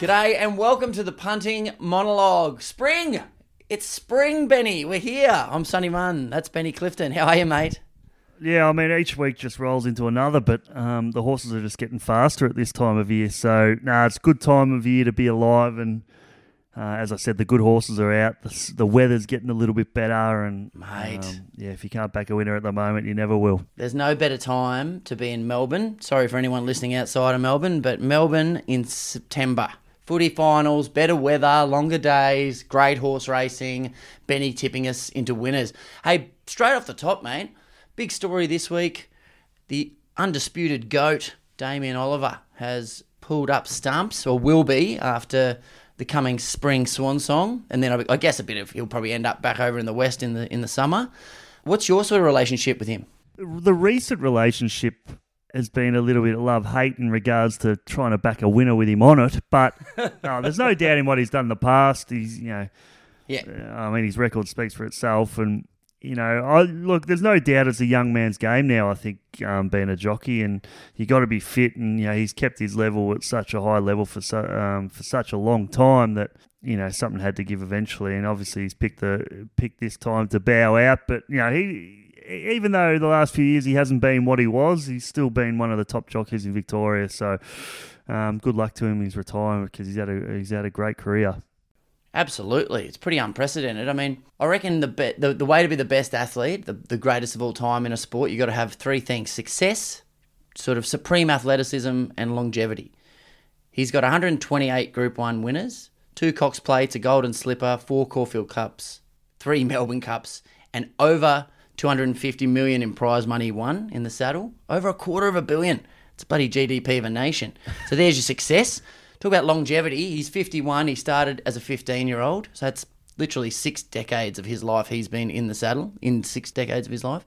G'day and welcome to the punting monologue. Spring! It's spring, Benny. We're here. I'm Sunny Munn. That's Benny Clifton. How are you, mate? Yeah, I mean, each week just rolls into another, but um, the horses are just getting faster at this time of year. So, no, nah, it's a good time of year to be alive. And uh, as I said, the good horses are out. The, the weather's getting a little bit better. And, Mate. um, yeah, if you can't back a winner at the moment, you never will. There's no better time to be in Melbourne. Sorry for anyone listening outside of Melbourne, but Melbourne in September. Footy finals, better weather, longer days, great horse racing, Benny tipping us into winners. Hey, straight off the top, mate, big story this week. The undisputed GOAT, Damien Oliver, has pulled up stumps, or will be, after the coming spring swan song. And then I guess a bit of he'll probably end up back over in the West in the in the summer. What's your sort of relationship with him? The recent relationship has been a little bit of love hate in regards to trying to back a winner with him on it. But no, there's no doubt in what he's done in the past. He's, you know, Yeah. uh, I mean, his record speaks for itself. And, you know, I look, there's no doubt it's a young man's game now, I think, um, being a jockey. And you got to be fit. And, you know, he's kept his level at such a high level for, so, um, for such a long time that, you know, something had to give eventually. And obviously he's picked, the, picked this time to bow out. But, you know, he even though the last few years he hasn't been what he was, he's still been one of the top jockeys in Victoria. So, um, good luck to him in his retirement because he's had a he's had a great career. Absolutely, it's pretty unprecedented. I mean, I reckon the be- the, the way to be the best athlete, the, the greatest of all time in a sport, you got to have three things: success, sort of supreme athleticism, and longevity. He's got 128 Group One winners, two Cox Plates, a Golden Slipper, four Caulfield Cups, three Melbourne Cups, and over 250 million in prize money won in the saddle. Over a quarter of a billion. It's bloody GDP of a nation. So there's your success. Talk about longevity. He's 51. He started as a 15 year old. So that's literally six decades of his life he's been in the saddle, in six decades of his life.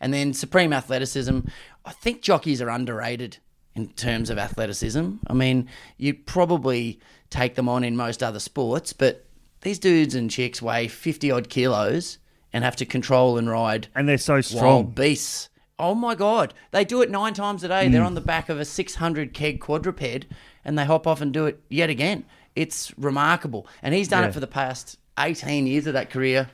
And then supreme athleticism. I think jockeys are underrated in terms of athleticism. I mean, you'd probably take them on in most other sports, but these dudes and chicks weigh 50 odd kilos and have to control and ride And they're so strong. beasts. Oh my God. They do it nine times a day. They're mm. on the back of a 600 keg quadruped and they hop off and do it yet again. It's remarkable. And he's done Yeah. it for the past 18 years of that career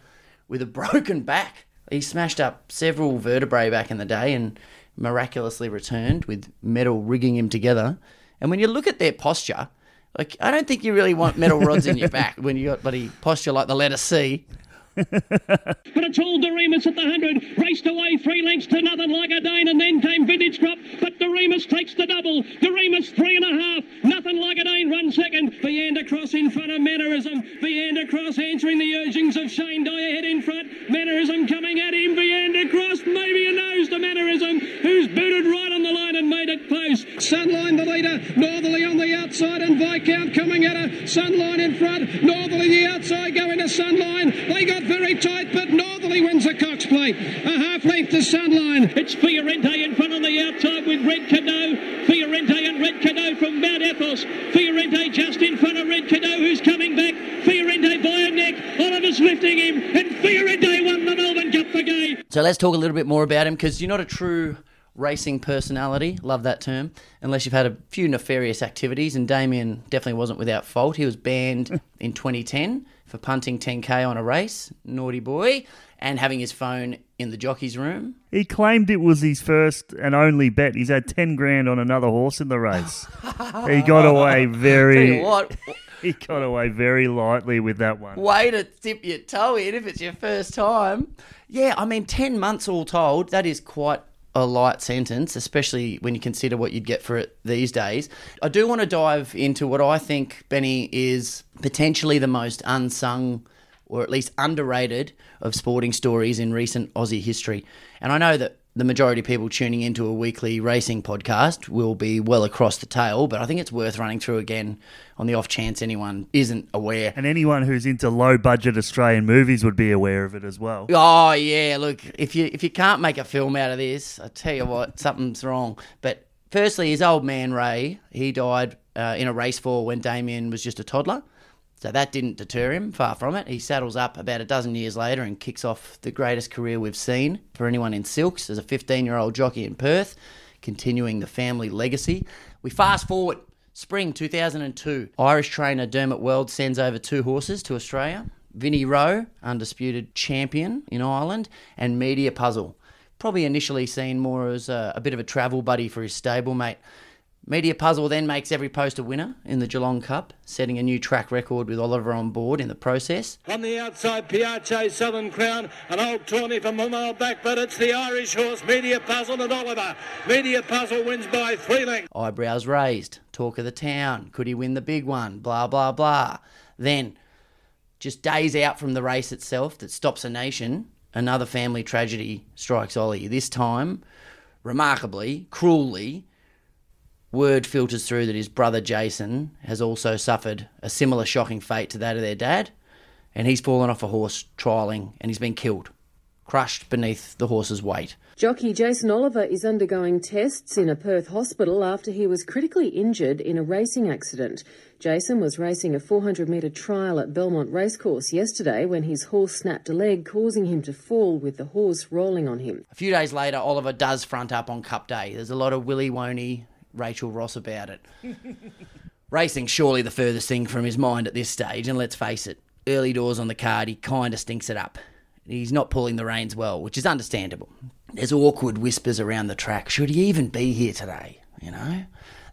with a broken back. He smashed up several vertebrae back in the day and miraculously returned with metal rigging him together. And when you look at their posture, like I don't think you really want metal rods in your back when you got bloody posture like the letter C. But it's all Doriemus at the 100. Raced away three lengths to nothing like a Dane, and then came Vintage Crop. But Doriemus takes the double. Doriemus three and a half. Nothing like a Dane run second. Veandercross in front of Mannerism. Veandercross answering the urgings of Shane Dyer head in front. Mannerism coming at him. Veandercross maybe a nose to Mannerism, who's booted right on the line and made it close. Sunline the leader. Northerly on the outside and Viscount coming at her. Sunline in front. Northerly the outside going to Sunline. They got very tight, but Northerly wins the Cox plate. A half length to Sunline. It's Fiorente in front on the outside with Red Cadeaux. Fiorente and Red Cadeaux from Mount Athos. Fiorente just in front of Red Cadeaux, who's coming back. Fiorente by a neck. Oliver's lifting him, and Fiorente won the Melbourne Cup for Gai. So let's talk a little bit more about him because you're not a true racing personality. Love that term. Unless you've had a few nefarious activities, and Damien definitely wasn't without fault. He was banned in 2010 for punting 10k on a race, naughty boy, and having his phone in the jockey's room. He claimed it was his first and only bet. He's had 10 grand on another horse in the race. he got away very what, he got away very lightly with that one. way to dip your toe in if it's your first time. Yeah, I mean, 10 months all told, that is quite a light sentence, especially when you consider what you'd get for it these days. I do want to dive into what I think, Benny, is potentially the most unsung or at least underrated of sporting stories in recent Aussie history. And I know that the majority of people tuning into a weekly racing podcast will be well across the tail, but I think it's worth running through again on the off chance anyone isn't aware. And anyone who's into low budget Australian movies would be aware of it as well. Oh yeah, look, if you if you can't make a film out of this, I tell you what, something's wrong. But firstly, his old man Ray, he died uh, in a race fall when Damien was just a toddler. So that didn't deter him, far from it. He saddles up about a dozen years later and kicks off the greatest career we've seen for anyone in silks as a 15 year old jockey in Perth, continuing the family legacy. We fast forward Spring 2002, Irish trainer Dermot Weld sends over two horses to Australia. Vinnie Roe, undisputed champion in Ireland, and Media Puzzle, probably initially seen more as a, a bit of a travel buddy for his stablemate. Media Puzzle then makes every post a winner in the Geelong Cup, setting a new track record with Oliver on board in the process. On the outside, Piace, Southern Crown, an old tawny from a mile back, but it's the Irish horse, Media Puzzle and Oliver. Media Puzzle wins by three lengths. Eyebrows raised, talk of the town, could he win the big one, blah, blah, blah. Then, just days out from the race itself that stops a nation, another family tragedy strikes Ollie. This time, remarkably, cruelly, word filters through that his brother Jason has also suffered a similar shocking fate to that of their dad, and he's fallen off a horse trialling and he's been killed, crushed beneath the horse's weight. Jockey Jason Oliver is undergoing tests in a Perth hospital after he was critically injured in a racing accident. Jason was racing a 400 metre trial at Belmont Racecourse yesterday when his horse snapped a leg, causing him to fall with the horse rolling on him. A few days later, Oliver does front up on Cup Day. There's a lot of Willy Woney, Rachel Ross about it. Racing surely the furthest thing from his mind at this stage, and let's face it, early doors on the card, he kind of stinks it up. He's not pulling the reins well, which is understandable. There's awkward whispers around the track. Should he even be here today? You know?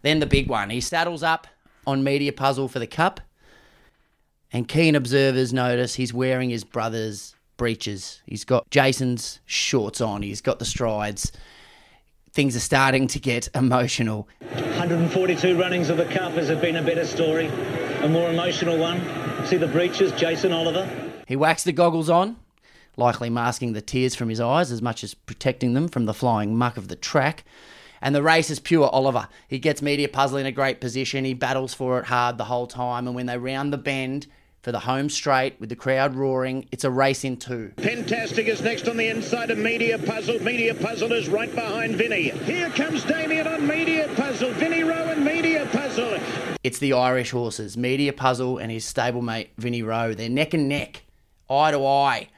Then the big one. He saddles up on Media Puzzle for the Cup, and keen observers notice he's wearing his brother's breeches. He's got Jason's shorts on, he's got the strides. Things are starting to get emotional. 142 runnings of the Cup. Has it been a better story? A more emotional one? See the breeches, Jason Oliver? He whacks the goggles on, likely masking the tears from his eyes as much as protecting them from the flying muck of the track. And the race is pure Oliver. He gets Media Puzzle in a great position. He battles for it hard the whole time. And when they round the bend for the home straight with the crowd roaring, it's a race in two. Fantastic is next on the inside of Media Puzzle. Media Puzzle is right behind Vinnie. Here comes Damien on Media Puzzle. Vinnie Roe and Media Puzzle. It's the Irish horses, Media Puzzle and his stablemate Vinnie Roe. They're neck and neck, eye to eye.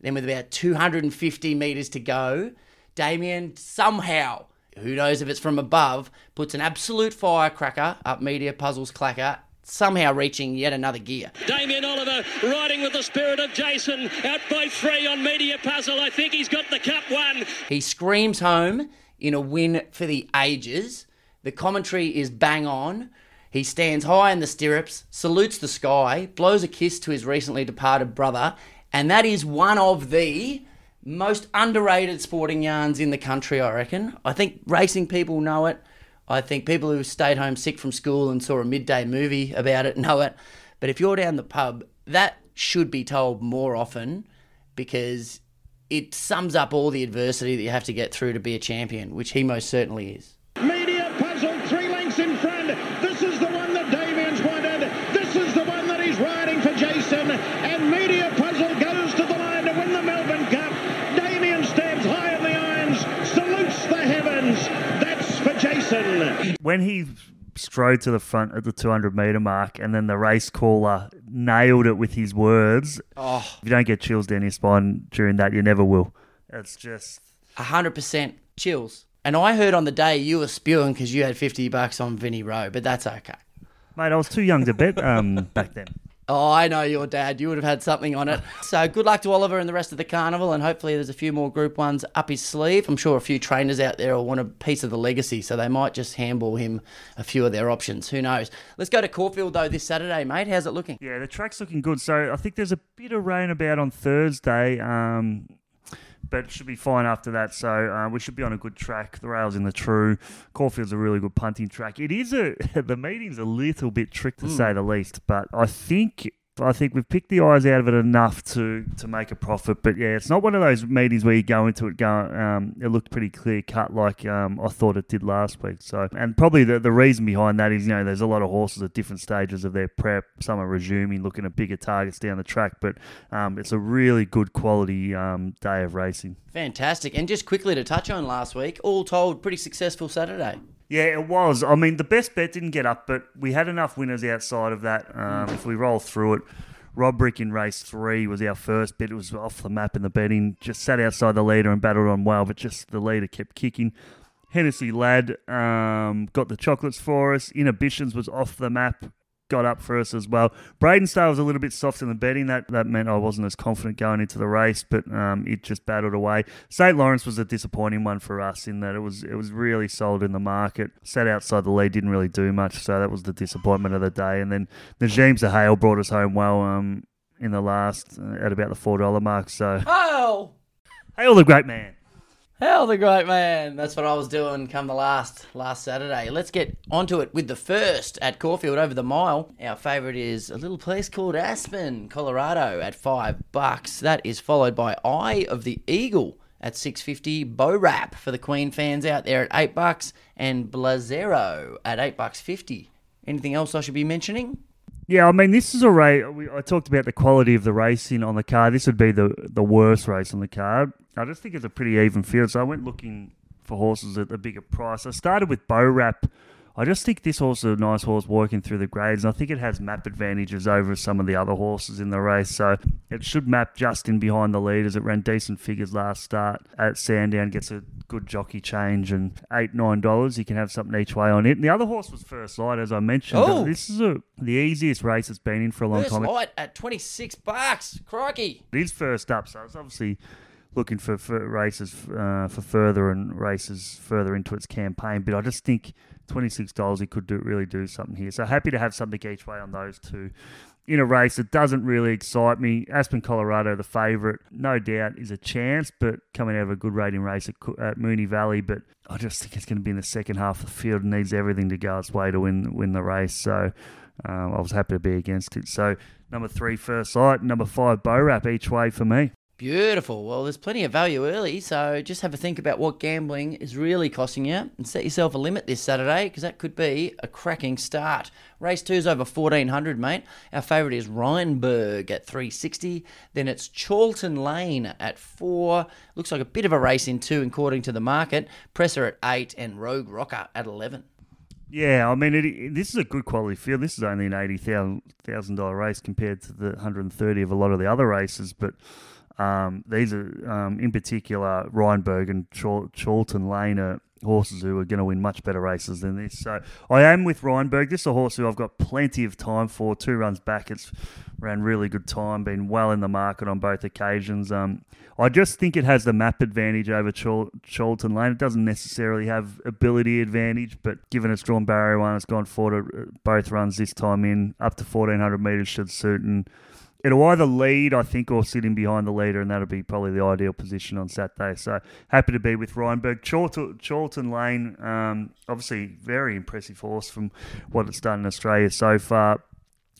Then with about 250 metres to go, Damien somehow, who knows if it's from above, puts an absolute firecracker up Media Puzzle's clacker, somehow reaching yet another gear. Damien Oliver riding with the spirit of Jason out by three on Media Puzzle. I think he's got the cup one. He screams home in a win for the ages. The commentary is bang on. He stands high in the stirrups, salutes the sky, blows a kiss to his recently departed brother, and that is one of the most underrated sporting yarns in the country, I reckon. I think racing people know it. I think people who stayed home sick from school and saw a midday movie about it know it. But if you're down the pub, that should be told more often because it sums up all the adversity that you have to get through to be a champion, which he most certainly is. Media Puzzle, three lengths in front. This is the one that Damien's wanted. This is the one that he's riding for Jason. And Media Puzzle goes to the line to win the Melbourne Cup. Damien stands high in the irons, salutes the heavens. That's for Jason. When he strode to the front at the 200 meter mark and then the race caller nailed it with his words Oh, if you don't get chills down your spine during that you never will it's just 100% chills. And I heard on the day you were spewing because you had 50 bucks on Vinnie Roe, but that's okay. mate i was too young to bet um, back then Oh, I know your dad. You would have had something on it. So good luck to Oliver and the rest of the carnival, and hopefully there's a few more Group Ones up his sleeve. I'm sure a few trainers out there will want a piece of the legacy, so they might just handball him a few of their options. Who knows? Let's go to Caulfield though this Saturday, mate. How's it looking? Yeah, the track's looking good. So I think there's a bit of rain about on Thursday, um, but it should be fine after that. So uh, we should be on a good track. The rails in the true. Caulfield's a really good punting track. It is a the meeting's a little bit trick to say the least, but I think. I think we've picked the eyes out of it enough to, to make a profit, but yeah, it's not one of those meetings where you go into it going. Um, it looked pretty clear cut, like um, I thought it did last week. So, and probably the, the reason behind that is you know there's a lot of horses at different stages of their prep. Some are resuming, looking at bigger targets down the track, but um, it's a really good quality um, day of racing. Fantastic. And just quickly to touch on last week, all told, pretty successful Saturday. Yeah, it was. I mean, the best bet didn't get up, but we had enough winners outside of that. Um, if we roll through it, Robrick in race three was our first bit. It was off the map in the betting. Just sat outside the leader and battled on well, but just the leader kept kicking. Hennessy Lad um, got the chocolates for us. Inhibitions was off the map, got up for us as well. Braden Star was a little bit soft in the betting. That that meant I wasn't as confident going into the race, but um, it just battled away. St Lawrence was a disappointing one for us in that it was it was really sold in the market. Sat outside the lead, didn't really do much, so that was the disappointment of the day. And then the James Hale brought us home well um, in the last uh, at about the four dollar mark. So Oh! Hale the great man. Hell, the great man. That's what I was doing come the last last Saturday. Let's get onto it with the first at Caulfield over the mile. Our favourite is a little place called Aspen, Colorado, at five bucks. That is followed by Eye of the Eagle at six fifty. Bow Rap for the Queen fans out there at eight bucks, and Blazero at eight bucks fifty. Anything else I should be mentioning? Yeah, I mean, this is a race. I talked about the quality of the racing on the card. This would be the the worst race on the card. I just think it's a pretty even field. So I went looking for horses at a bigger price. I started with Bow Rap. I just think this horse is a nice horse working through the grades, and I think it has map advantages over some of the other horses in the race. So it should map just in behind the leaders. It ran decent figures last start at Sandown, gets a good jockey change, and eight nine dollars. You can have something each way on it. And the other horse was First Light, as I mentioned. Oh. This is a, the easiest race it's been in for a long First time. light at twenty six bucks. Crikey. It is first up, so it's obviously looking for, for races uh, for further and races further into its campaign. But I just think twenty six dollars he could do really do something here. So happy to have something each way on those two. In a race that doesn't really excite me, Aspen, Colorado, the favourite, no doubt is a chance, but coming out of a good rating race at, at Moonee Valley. But I just think it's going to be in the second half of the field and needs everything to go its way to win win the race. So um, I was happy to be against it. So number three, First Light, number five, Bow Rap each way for me. Beautiful. Well, there's plenty of value early, so just have a think about what gambling is really costing you and set yourself a limit this Saturday because that could be a cracking start. Race two's over 1400, mate. Our favourite is Rheinberg at 360. Then it's Charlton Lane at 4. Looks like a bit of a race in 2 according to the market. Presser at 8 and Rogue Rocker at 11. Yeah, I mean, it, this is a good quality field. This is only an eighty thousand dollar race compared to the hundred and thirty of a lot of the other races. But um, these are, um, in particular, Rheinberg and Charlton Lane are horses who are going to win much better races than this. So I am with Rheinberg. This is a horse who I've got plenty of time for. Two runs back, it's ran really good time, been well in the market on both occasions. Um, I just think it has the map advantage over Chal- Lane. It doesn't necessarily have ability advantage, but given it's drawn barrier one, it's gone forward uh, both runs this time in up to 1400 metres should suit. And it'll either lead, I think, or sit in behind the leader, and that'll be probably the ideal position on Saturday. So happy to be with Rheinberg. Charlton, Lane, um, obviously very impressive horse from what it's done in Australia so far.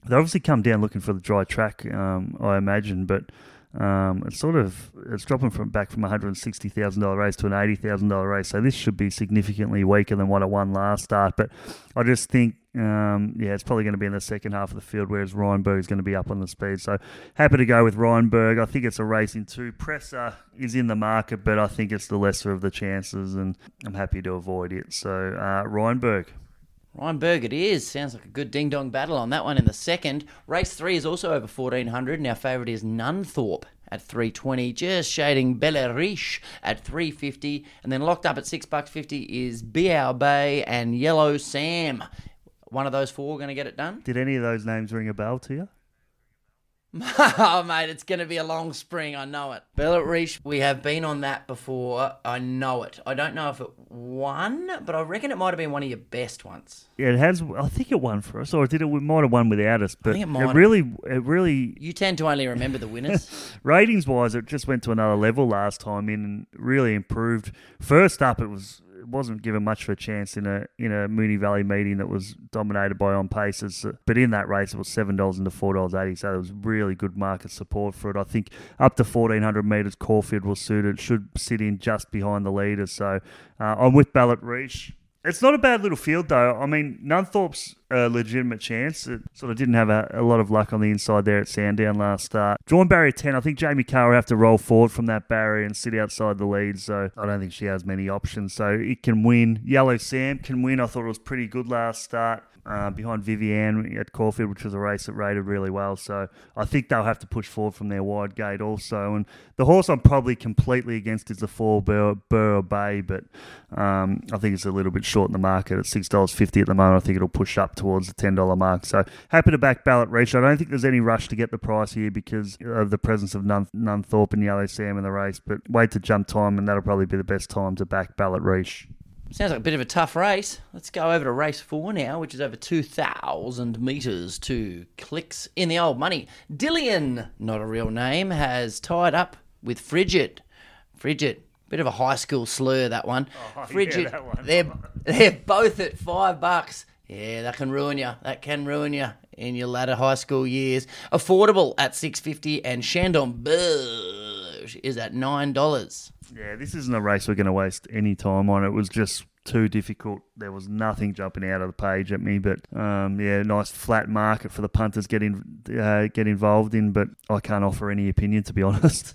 They obviously come down looking for the dry track, um, I imagine, but um, it's sort of it's dropping from back from a hundred and sixty thousand dollar race to an eighty thousand dollar race. So this should be significantly weaker than what it won last start. But I just think, um, yeah, it's probably going to be in the second half of the field, whereas Rheinberg is going to be up on the speed. So happy to go with Rheinberg. I think it's a race in two. Presser is in the market, but I think it's the lesser of the chances, and I'm happy to avoid it. So uh, Reinberg. Rheinberg it is. Sounds like a good ding dong battle on that one in the second. Race three is also over 1400, and our favourite is Nunthorpe at 320, just shading Belle Riche at 350, and then locked up at six bucks fifty is Biao Bay and Yellow Sam. One of those four going to get it done? Did any of those names ring a bell to you? oh, mate, it's going to be a long spring. I know it. Belle Riche, we have been on that before. I know it. I don't know if it won, but I reckon it might have been one of your best ones. Yeah, it has. I think it won for us, or did it? We might have won without us, but think it it, have. really, it really, You tend to only remember the winners. ratings wise, it just went to another level last time in and really improved. First up, it was wasn't given much of a chance in a in a Moonee Valley meeting that was dominated by on paces, but in that race, it was seven dollars into four dollars eighty, so there was really good market support for it. I think up to fourteen hundred meters, Caulfield will suit it. Should sit in just behind the leaders, so uh, I'm with Belle Riche. It's not a bad little field, though. I mean, Nunthorpe's a legitimate chance. It sort of didn't have a, a lot of luck on the inside there at Sandown last start. Drawn barrier 10, I think Jamie Kah will have to roll forward from that barrier and sit outside the lead, so I don't think she has many options. So it can win. Yellow Sam can win. I thought it was pretty good last start. Uh, behind Vivian at Caulfield, which was a race that rated really well. So I think they'll have to push forward from their wide gate also. And the horse I'm probably completely against is the four Burr Bay, but um, I think it's a little bit short in the market at six dollars fifty at the moment. I think it'll push up towards the ten dollar mark. So happy to back Belle Riche. I don't think there's any rush to get the price here because of the presence of Nun, Nunthorpe and Yellow Sam in the race. But wait to jump time, and that'll probably be the best time to back Belle Riche. Sounds like a bit of a tough race. Let's go over to race four now, which is over 2,000 metres to clicks in the old money. Dillian, not a real name, has tied up with Frigid. Frigid, bit of a high school slur, that one. Oh, Frigid, yeah, that one. they're, they're both at five bucks. Yeah, that can ruin you. That can ruin you in your latter high school years. Affordable at 650 and Shandon Is at $9. Yeah, this isn't a race we're going to waste any time on. It was just too difficult. There was nothing jumping out of the page at me, but um, yeah, nice flat market for the punters get uh, get involved in. But I can't offer any opinion to be honest.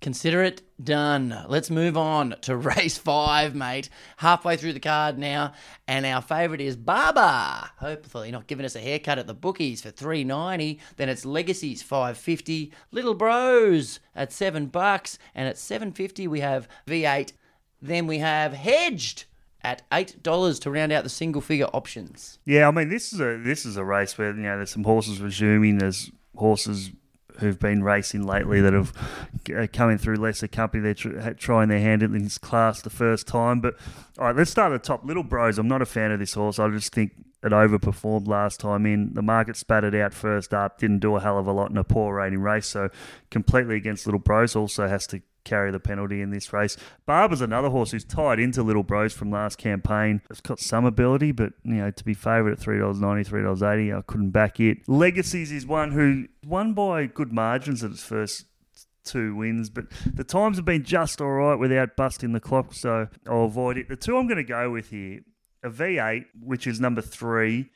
Consider it done. Let's move on to race five, mate. Halfway through the card now, and our favourite is Baba. Hopefully, not giving us a haircut at the bookies for three ninety. Then it's Legacies five fifty. Little Bros at seven bucks, and at seven fifty we have V eight. Then we have Hedged at eight dollars to round out the single figure options. Yeah, I mean this is a this is a race where you know there's some horses resuming. There's horses who've been racing lately that have uh, coming through lesser company. They're tr- trying their hand in this class the first time. But all right, let's start at the top. Little Bros. I'm not a fan of this horse. I just think it overperformed last time in. The market spat it out first up. Didn't do a hell of a lot in a poor rating race. So completely against Little Bros. Also has to carry the penalty in this race. Barber's another horse who's tied into Little Bros from last campaign. It's got some ability, but you know to be favoured at three dollars ninety, three dollars eighty, I couldn't back it. Legacies is one who won by good margins at its first two wins, but the times have been just all right without busting the clock, so I'll avoid it. The two I'm going to go with here, a V8, which is number three.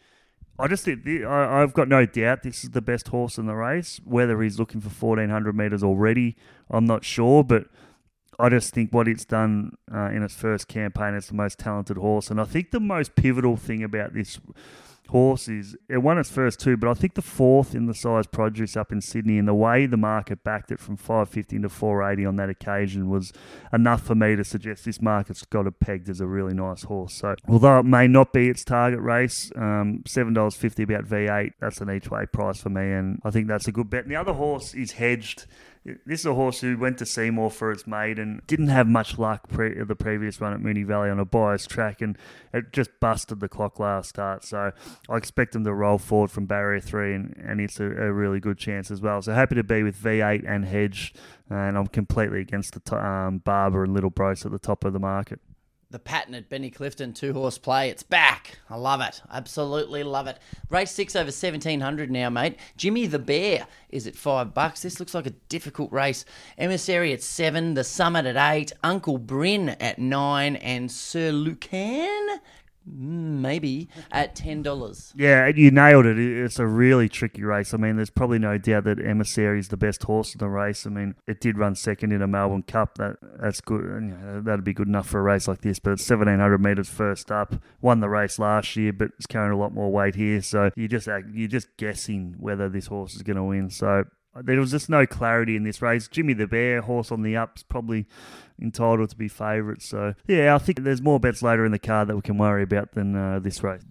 I just think the- I, I've got no doubt this is the best horse in the race. Whether he's looking for 1400 metres already, I'm not sure, but I just think what it's done uh, in its first campaign, it's the most talented horse. And I think the most pivotal thing about this horse is it won its first two, but I think the fourth in the Sires' Produce up in Sydney and the way the market backed it from 550 to 480 on that occasion was enough for me to suggest this market's got it pegged as a really nice horse. So although it may not be its target race, um, $7.50 about V8, that's an each way price for me. And I think that's a good bet. And the other horse is hedged. This is a horse who went to Seymour for its maiden. Didn't have much luck pre- the previous run at Moonee Valley on a biased track, and it just busted the clock last start. So I expect him to roll forward from barrier three, and, and it's a, a really good chance as well. So happy to be with V8 and Hedge, and I'm completely against the t- um, Barber and Little Bros at the top of the market. The pattern at Benny Clifton two horse play. It's back. I love it. Absolutely love it. Race six over seventeen hundred now, mate. Jimmy the Bear is at five bucks. This looks like a difficult race. Emissary at seven. The Summit at eight. Uncle Bryn at nine, and Sir Lucan maybe at ten dollars. Yeah, you nailed it. It- It's a really tricky race. I mean, there's probably no doubt that Emissary is the best horse in the race. I mean, it did run second in a Melbourne Cup. That that's good. You know, that'd be good enough for a race like this. But it's 1700 metres first up. Won the race last year, but it's carrying a lot more weight here. So you just you're just guessing whether this horse is going to win. So. There was just no clarity in this race. Jimmy the Bear, horse on the ups, probably entitled to be favourites. So, yeah, I think there's more bets later in the card that we can worry about than uh, this race.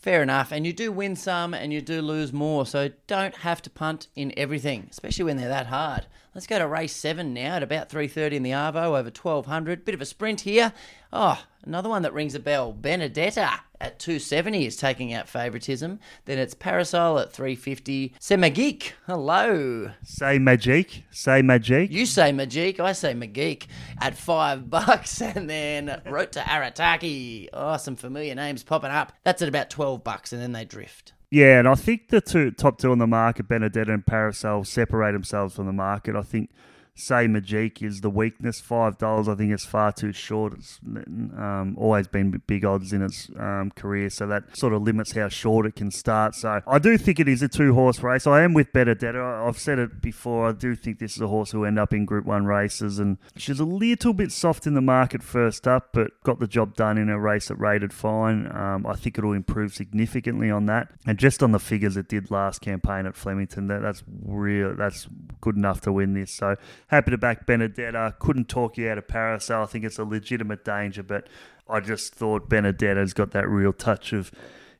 Fair enough. And you do win some and you do lose more. So don't have to punt in everything, especially when they're that hard. Let's go to race seven now at about 3.30 in the Arvo, over 1200. Bit of a sprint here. Oh, another one that rings a bell. Benedetta at 270 is taking out favouritism. Then it's Parasol at 350. Say Magique, hello. Say Magique. Say Magique. You say Magique. I say Magique at five bucks, and then Rote to Arataki. Oh, some familiar names popping up. That's at about 12 bucks, and then they drift. Yeah, and I think the two top two on the market, Benedetta and Parasol, separate themselves from the market. I think say Majik is the weakness. Five dollars, I think it's far too short. It's um, always been big odds in its um, career, so that sort of limits how short it can start. So I do think it is a two horse race. I am with Benedetta. I've said it before. I do think this is a horse who end up in Group One races, and she's a little bit soft in the market first up, but got the job done in a race that rated fine. Um, I think it'll improve significantly on that, and just on the figures it did last campaign at Flemington, that, that's real. That's good enough to win this. So happy to back Benedetta. Couldn't talk you out of Parasol. I think it's a legitimate danger, but I just thought Benedetta's got that real touch of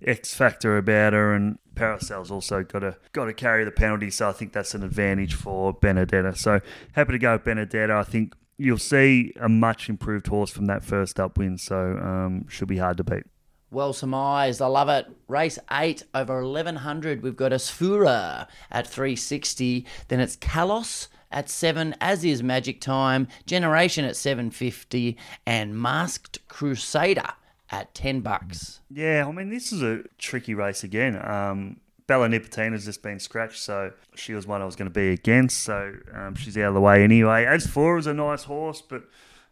X factor about her, and Parasol's also got to got to carry the penalty. So I think that's an advantage for Benedetta. So happy to go with Benedetta. I think you'll see a much improved horse from that first up win. So um, should be hard to beat. Well surmised. I love it. Race 8 over 1100. We've got Asfoora at 360. Then it's Kalos at 7, as is Magic Time. Generation at 750. And Masked Crusader at 10 bucks. Yeah, I mean, this is a tricky race again. Um, Bella has just been scratched, so she was one I was going to be against. So um, she's out of the way anyway. Asfoora is a nice horse, but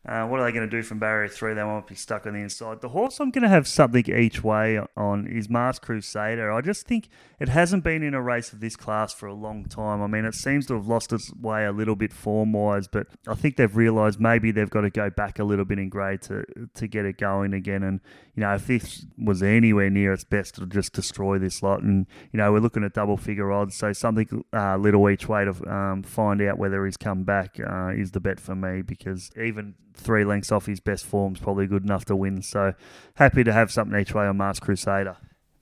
uh, what are they going to do from barrier three? They won't be stuck on the inside. The horse I'm going to have something each way on is Masked Crusader. I just think it hasn't been in a race of this class for a long time. I mean, it seems to have lost its way a little bit form wise, but I think they've realised maybe they've got to go back a little bit in grade to to get it going again. And you know, if this was anywhere near its best, to just destroy this lot. And you know, we're looking at double figure odds, so something uh, little each way to um, find out whether he's come back uh, is the bet for me because even three lengths off his best form is probably good enough to win. So happy to have something each way on Masked Crusader.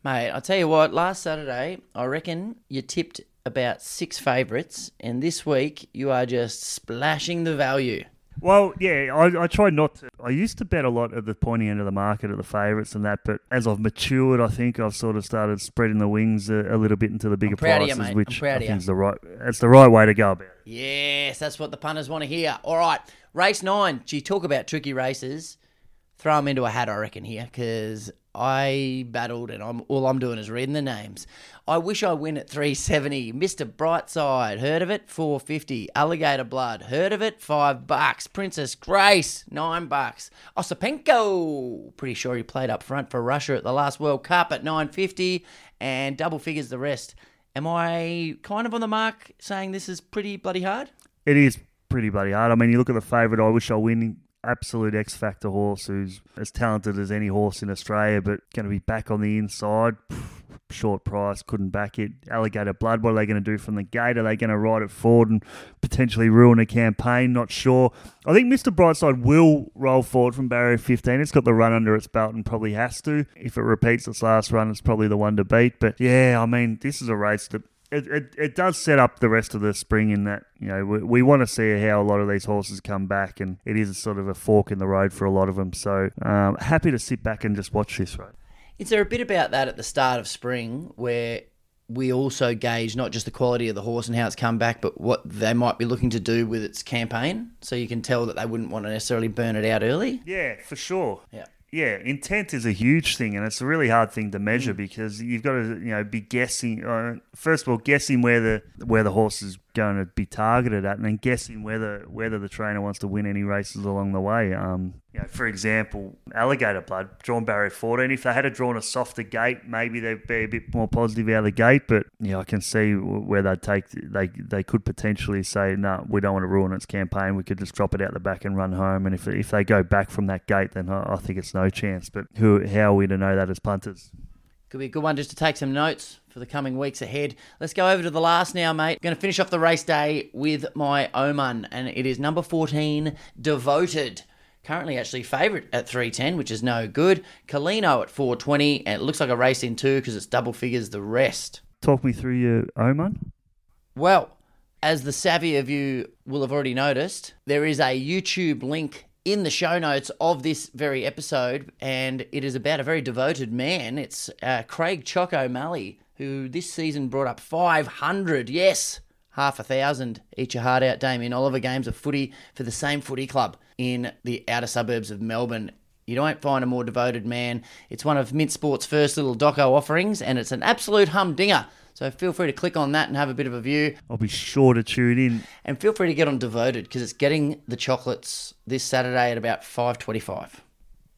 Mate, I'll tell you what, last Saturday, I reckon you tipped about six favourites, and this week you are just splashing the value. Well, yeah, I, I try not to. I used to bet a lot at the pointy end of the market at the favourites and that, but as I've matured, I think I've sort of started spreading the wings a, a little bit into the bigger proud of prices, you, mate. I'm which proud I of you. think is the right. That's the right way to go about it. Yes, that's what the punters want to hear. All right, race nine. Gee, talk about tricky races. Throw them into a hat, I reckon, here, because I battled and I'm all I'm doing is reading the names. I wish I win at 370. Mr. Brightside, heard of it? 450. Alligator Blood, heard of it? Five bucks. Princess Grace, nine bucks. Osipenko, pretty sure he played up front for Russia at the last World Cup at 950, and double figures the rest. Am I kind of on the mark saying this is pretty bloody hard? It is pretty bloody hard. I mean, you look at the favourite. I wish I win. Absolute X Factor horse who's as talented as any horse in Australia, but going to be back on the inside. Short price, couldn't back it. Alligator Blood, what are they going to do from the gate? Are they going to ride it forward and potentially ruin a campaign? Not sure. I think Mr. Brightside will roll forward from barrier 15. It's got the run under its belt and probably has to. If it repeats its last run, it's probably the one to beat. But yeah, I mean, this is a race that it, it, it does set up the rest of the spring in that you know we, we want to see how a lot of these horses come back and it is sort of a fork in the road for a lot of them so um, happy to sit back and just watch this race Is there a bit about that at the start of spring where we also gauge not just the quality of the horse and how it's come back, but what they might be looking to do with its campaign? So you can tell that they wouldn't want to necessarily burn it out early. yeah for sure Yeah. Yeah, intent is a huge thing, and it's a really hard thing to measure Mm. because you've got to, you know, be guessing. Uh, first of all, guessing where the where the horse is going to be targeted at, and then guessing whether whether the trainer wants to win any races along the way. Um, you know, for example, Alligator Blood drawn barrier fourteen. If they had drawn a softer gate, maybe they'd be a bit more positive out of the gate. But yeah, I can see where they'd take. They they could potentially say, no, we don't want to ruin its campaign. We could just drop it out the back and run home. And if if they go back from that gate, then I, I think it's no chance. But who how are we to know that as punters? Could be a good one just to take some notes for the coming weeks ahead. Let's go over to the last now, mate. Going to finish off the race day with my Oman, and it is number 14, Devoted. Currently, actually, favourite at 310, which is no good. Kalino at 420, and it looks like a race in two because it's double figures the rest. Talk me through your Oman. Well, as the savvy of you will have already noticed, there is a YouTube link in the show notes of this very episode, and it is about a very devoted man. It's uh, Craig Chock O'Malley, who this season brought up 500, yes, half a thousand, each a hard out Damien Oliver games of footy for the same footy club in the outer suburbs of Melbourne. You don't find a more devoted man. It's one of Mint Sport's first little doco offerings, and it's an absolute humdinger. So feel free to click on that and have a bit of a view. I'll be sure to tune in. And feel free to get on Devoted because it's getting the chocolates this Saturday at about 5.25.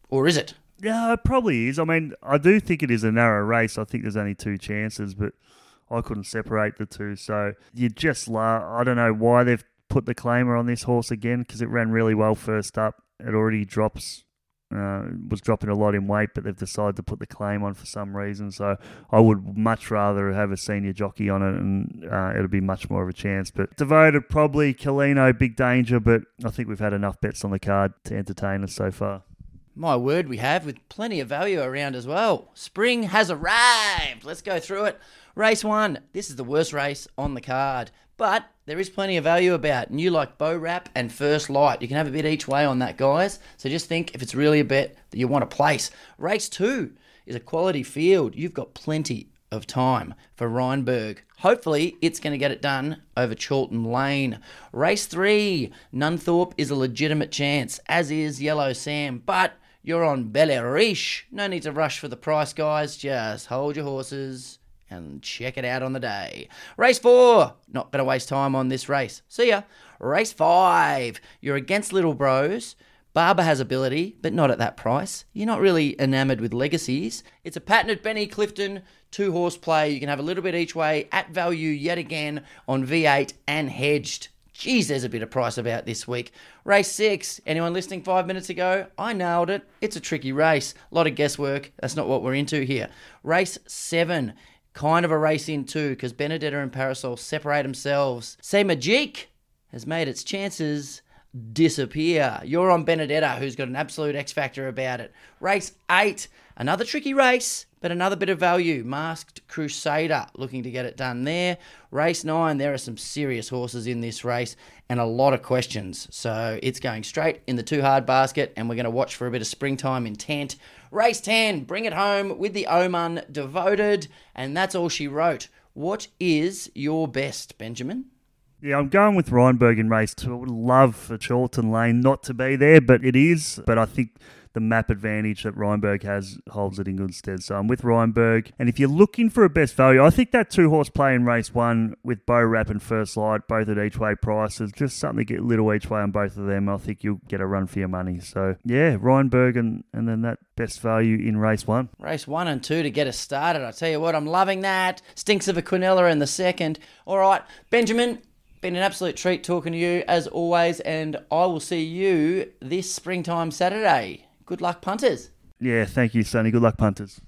Or is it? Yeah, it probably is. I mean, I do think it is a narrow race. I think there's only two chances, but I couldn't separate the two. So you just, la- I don't know why they've put the claimer on this horse again because it ran really well first up. It already drops, uh, was dropping a lot in weight, but they've decided to put the claim on for some reason. So I would much rather have a senior jockey on it, and uh, it'll be much more of a chance. But devoted, probably Kalino, big danger, but I think we've had enough bets on the card to entertain us so far. My word, we have, with plenty of value around as well. Spring has arrived. Let's go through it. Race one. This is the worst race on the card, but there is plenty of value about. And you like Bow Wrap and First Light. You can have a bit each way on that, guys. So just think if it's really a bet that you want to place. Race two is a quality field. You've got plenty of time for Rheinberg. Hopefully, it's going to get it done over Chorlton Lane. Race three, Nunthorpe is a legitimate chance, as is Yellow Sam, but you're on Belleriche. No need to rush for the price, guys. Just hold your horses and check it out on the day. Race four, not going to waste time on this race. See ya. Race five, you're against Little Bros. Barber has ability, but not at that price. You're not really enamoured with legacies. It's a patented Benny Clifton two horse play. You can have a little bit each way at value yet again on V8 and hedged. Geez, there's a bit of price about this week. Race six. Anyone listening five minutes ago? I nailed it. It's a tricky race. A lot of guesswork. That's not what we're into here. Race seven. Kind of a race in two because Benedetta and Parasol separate themselves. Say Magique has made its chances disappear. You're on Benedetta, who's got an absolute X factor about it. Race eight. Another tricky race, but another bit of value. Masked Crusader looking to get it done there. Race nine, there are some serious horses in this race and a lot of questions. So it's going straight in the too hard basket, and we're going to watch for a bit of springtime intent. Race 10, bring it home with the Oman devoted, and that's all she wrote. What is your best, Benjamin? Yeah, I'm going with Rheinberg in race two. I would love for Chorlton Lane not to be there, but it is. But I think the map advantage that Rheinberg has holds it in good stead. So I'm with Rheinberg. And if you're looking for a best value, I think that two horse play in race one with Bow Wrap and First Light, both at each way prices, just something to get little each way on both of them. I think you'll get a run for your money. So yeah, Rheinberg and, and then that best value in race one. Race one and two to get us started. I tell you what, I'm loving that. Stinks of a Quinella in the second. All right, Benjamin, been an absolute treat talking to you as always, and I will see you this springtime Saturday. Good luck, punters. Yeah, thank you, Sunny. Good luck, punters.